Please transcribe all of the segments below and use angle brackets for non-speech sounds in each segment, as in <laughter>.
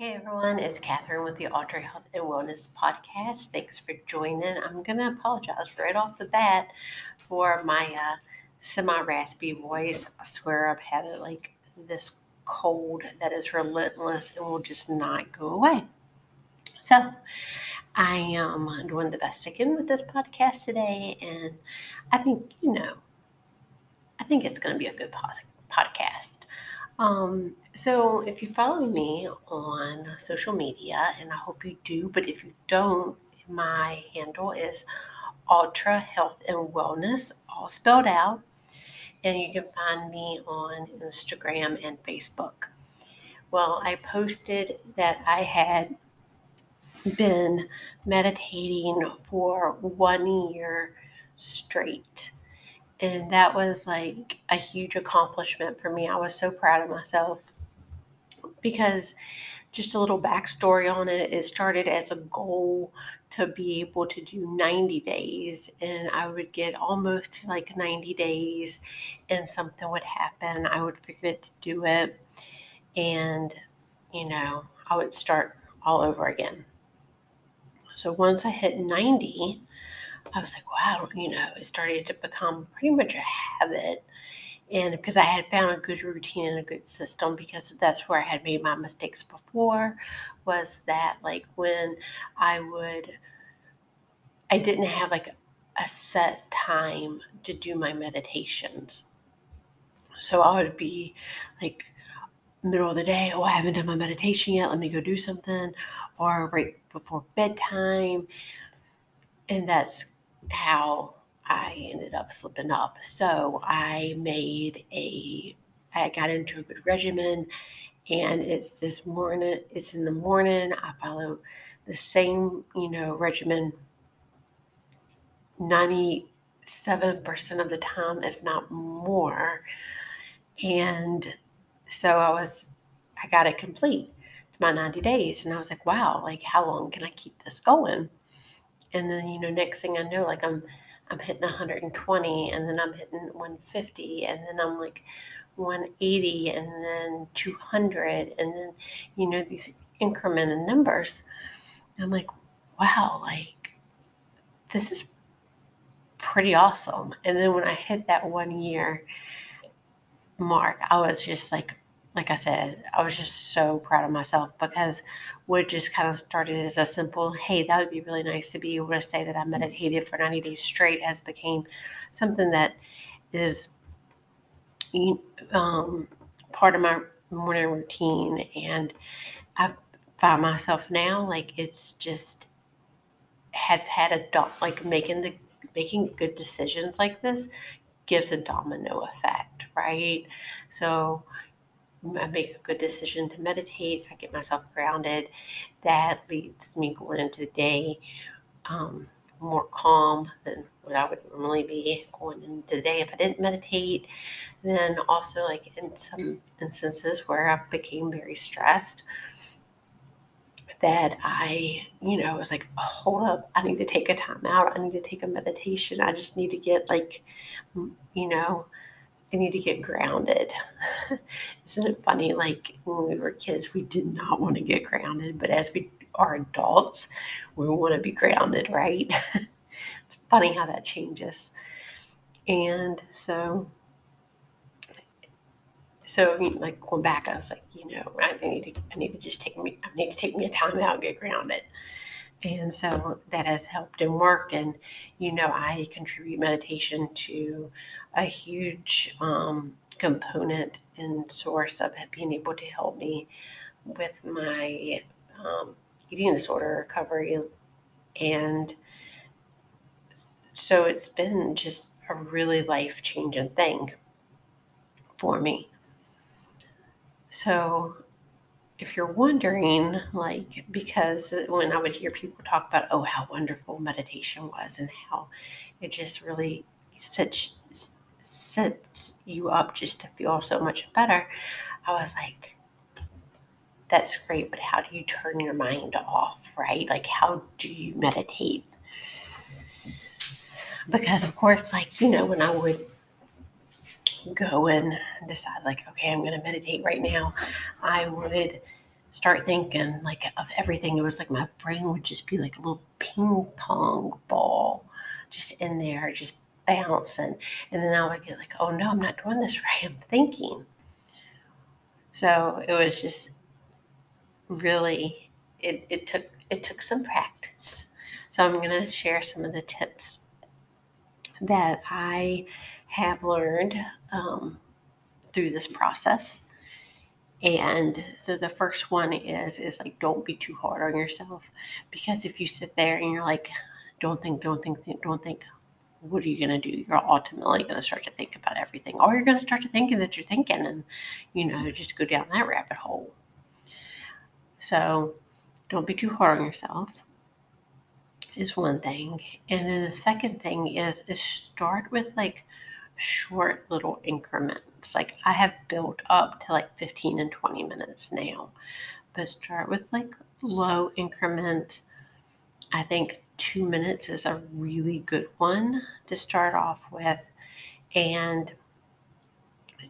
Hey everyone, it's Catherine with the Ultra Health and Wellness Podcast. Thanks for joining. I'm going to apologize right off the bat for my uh, semi raspy voice. I swear I've had it like this cold that is relentless and will just not go away. So, I am doing the best I can with this podcast today, and I think, you know, I think it's going to be a good podcast. Um, so if you follow me on social media, and I hope you do, but if you don't, my handle is Ultra Health and Wellness, all spelled out. And you can find me on Instagram and Facebook. Well, I posted that I had been meditating for one year straight and that was like a huge accomplishment for me. I was so proud of myself because just a little backstory on it it started as a goal to be able to do 90 days and i would get almost to like 90 days and something would happen i would forget to do it and you know i would start all over again so once i hit 90 I was like, wow, you know, it started to become pretty much a habit. And because I had found a good routine and a good system, because that's where I had made my mistakes before, was that like when I would, I didn't have like a set time to do my meditations. So I would be like, middle of the day, oh, I haven't done my meditation yet, let me go do something, or right before bedtime. And that's how I ended up slipping up. So I made a, I got into a good regimen, and it's this morning, it's in the morning. I follow the same, you know, regimen 97% of the time, if not more. And so I was, I got it complete to my 90 days. And I was like, wow, like how long can I keep this going? And then you know next thing i know like i'm i'm hitting 120 and then i'm hitting 150 and then i'm like 180 and then 200 and then you know these increment in numbers. I'm like wow like this is pretty awesome. And then when i hit that one year mark i was just like like I said, I was just so proud of myself because what just kind of started as a simple, hey, that would be really nice to be able to say that I meditated for 90 days straight has became something that is um, part of my morning routine. And I find myself now, like it's just has had a, do- like making the, making good decisions like this gives a domino effect, right? So, I make a good decision to meditate. I get myself grounded. That leads me going into the day um, more calm than what I would normally be going into the day if I didn't meditate. Then also, like in some instances where I became very stressed, that I, you know, was like, oh, hold up, I need to take a time out. I need to take a meditation. I just need to get like, you know, I need to get grounded. <laughs> Isn't it funny? Like when we were kids, we did not want to get grounded, but as we are adults, we want to be grounded, right? <laughs> it's funny how that changes. And so, so like going back, I was like, you know, I need to, I need to just take me, I need to take me a time out get grounded. And so that has helped and worked. And, you know, I contribute meditation to a huge um, component and source of being able to help me with my um, eating disorder recovery. And so it's been just a really life changing thing for me. So if you're wondering, like, because when I would hear people talk about, oh, how wonderful meditation was and how it just really sets, sets you up just to feel so much better, I was like, that's great, but how do you turn your mind off, right? Like, how do you meditate? Because, of course, like, you know, when I would go and decide, like, okay, I'm going to meditate right now, I would start thinking like of everything. It was like my brain would just be like a little ping pong ball just in there, just bouncing. And then I would get like, oh no, I'm not doing this <laughs> right. I'm thinking. So it was just really it, it took it took some practice. So I'm gonna share some of the tips that I have learned um, through this process. And so the first one is is like don't be too hard on yourself because if you sit there and you're like don't think don't think, think don't think what are you going to do you're ultimately going to start to think about everything or you're going to start to thinking that you're thinking and you know just go down that rabbit hole so don't be too hard on yourself is one thing and then the second thing is is start with like short little increments. Like I have built up to like 15 and 20 minutes now, but start with like low increments. I think two minutes is a really good one to start off with, and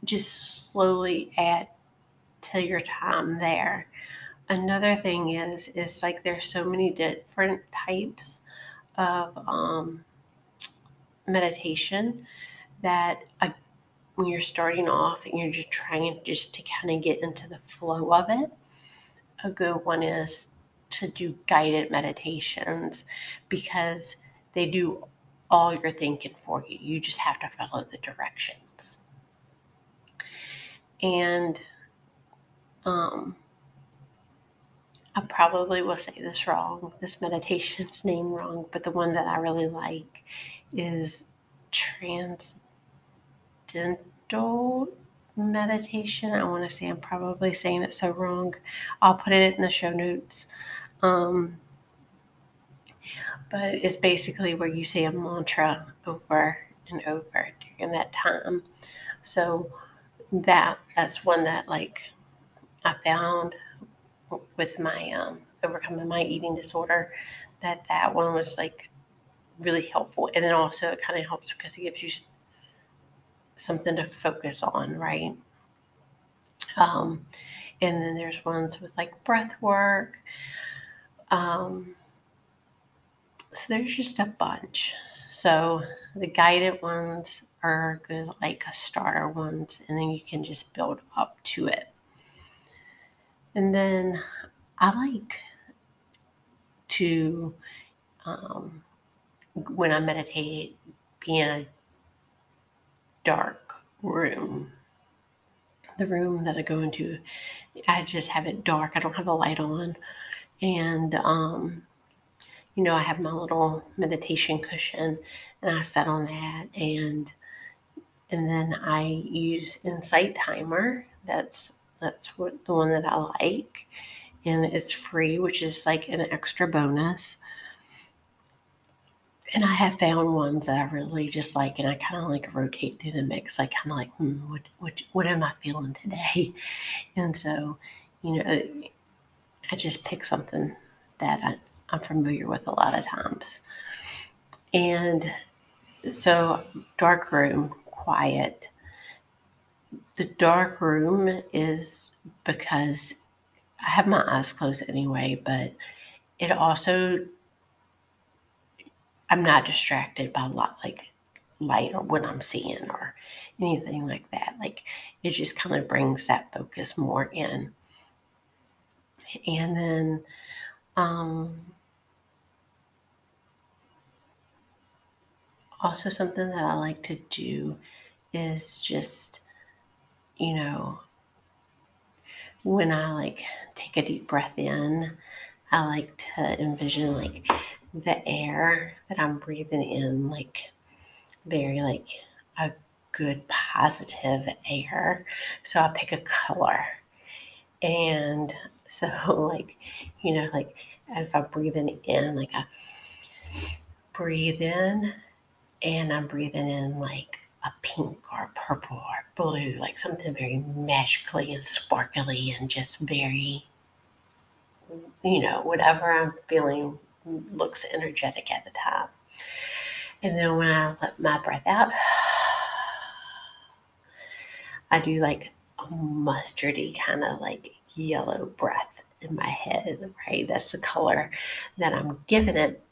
just slowly add to your time there. Another thing is is like there's so many different types of um, meditation that uh, when you're starting off and you're just trying just to kind of get into the flow of it, a good one is to do guided meditations because they do all your thinking for you. You just have to follow the directions. And um, I probably will say this wrong, this meditation's <laughs> name wrong, but the one that I really like is transcendental meditation. I want to say I'm probably saying it so wrong. I'll put it in the show notes. Um, but it's basically where you say a mantra over and over during that time. So that that's one that like I found with my um, overcoming my eating disorder that that one was like really helpful and then also it kind of helps because it gives you something to focus on, right? Um, and then there's ones with like breath work. Um, so there's just a bunch. So the guided ones are good, like a starter ones, and then you can just build up to it. And then I like to, um, when I meditate, be in a dark room. The room that I go into, I just have it dark. I don't have a light on. And, um, you know, I have my little meditation cushion and I sit on that and and then I use Insight Timer. That's that's what the one that I like. And it's free, which is like an extra bonus and I have found ones that I really just like, and I kind of like rotate through the mix. I kind of like, hmm, what, what, what am I feeling today? <laughs> And so, you know, I just pick something that I, I'm familiar with a lot of times. And so, dark room, quiet. The dark room is because I have my eyes closed anyway, but it also I'm not distracted by a lot like light or what I'm seeing or anything like that. Like it just kind of brings that focus more in. And then um, also something that I like to do is just, you know, when I like take a deep breath in, I like to envision like the air that I'm breathing in, like very like a good positive air. So I'll pick a color. And so <laughs> like, you know, like if I'm breathing in, like I breathe in and I'm breathing in like a pink or purple or blue, like something very magically and sparkly and just very, you know, whatever I'm feeling looks energetic at the time. And then when I let my breath out, <sighs> I do like a mustardy kind of like yellow breath in my head, right? That's the color that I'm giving it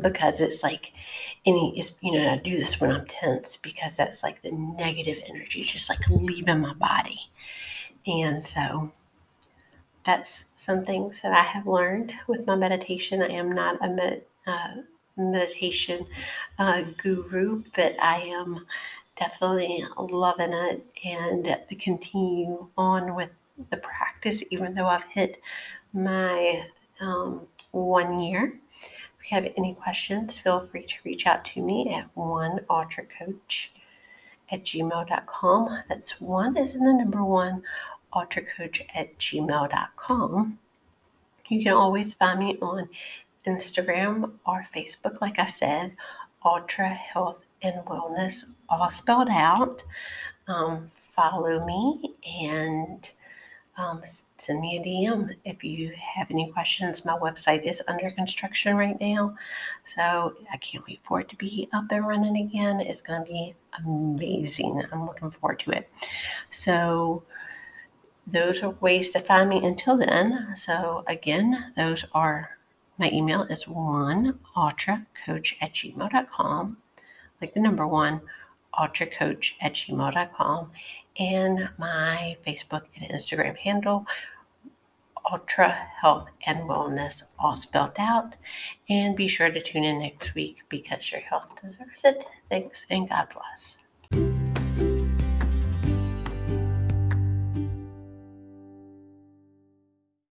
because it's like any is you know I do this when I'm tense because that's like the negative energy just like leaving my body. And so that's some things that I have learned with my meditation. I am not a med, uh, meditation uh, guru, but I am definitely loving it and continue on with the practice, even though I've hit my um, one year. If you have any questions, feel free to reach out to me at one coach at gmail.com. That's one is in the number one ultracoach at gmail.com. You can always find me on Instagram or Facebook, like I said, Ultra Health and Wellness, all spelled out. Um, follow me and um, send me a DM if you have any questions. My website is under construction right now, so I can't wait for it to be up and running again. It's going to be amazing. I'm looking forward to it. So, those are ways to find me until then. So, again, those are my email is one ultracoach at gmail.com, like the number one ultracoach at gmail.com, and my Facebook and Instagram handle, Ultra Health and Wellness, all spelled out. And be sure to tune in next week because your health deserves it. Thanks and God bless.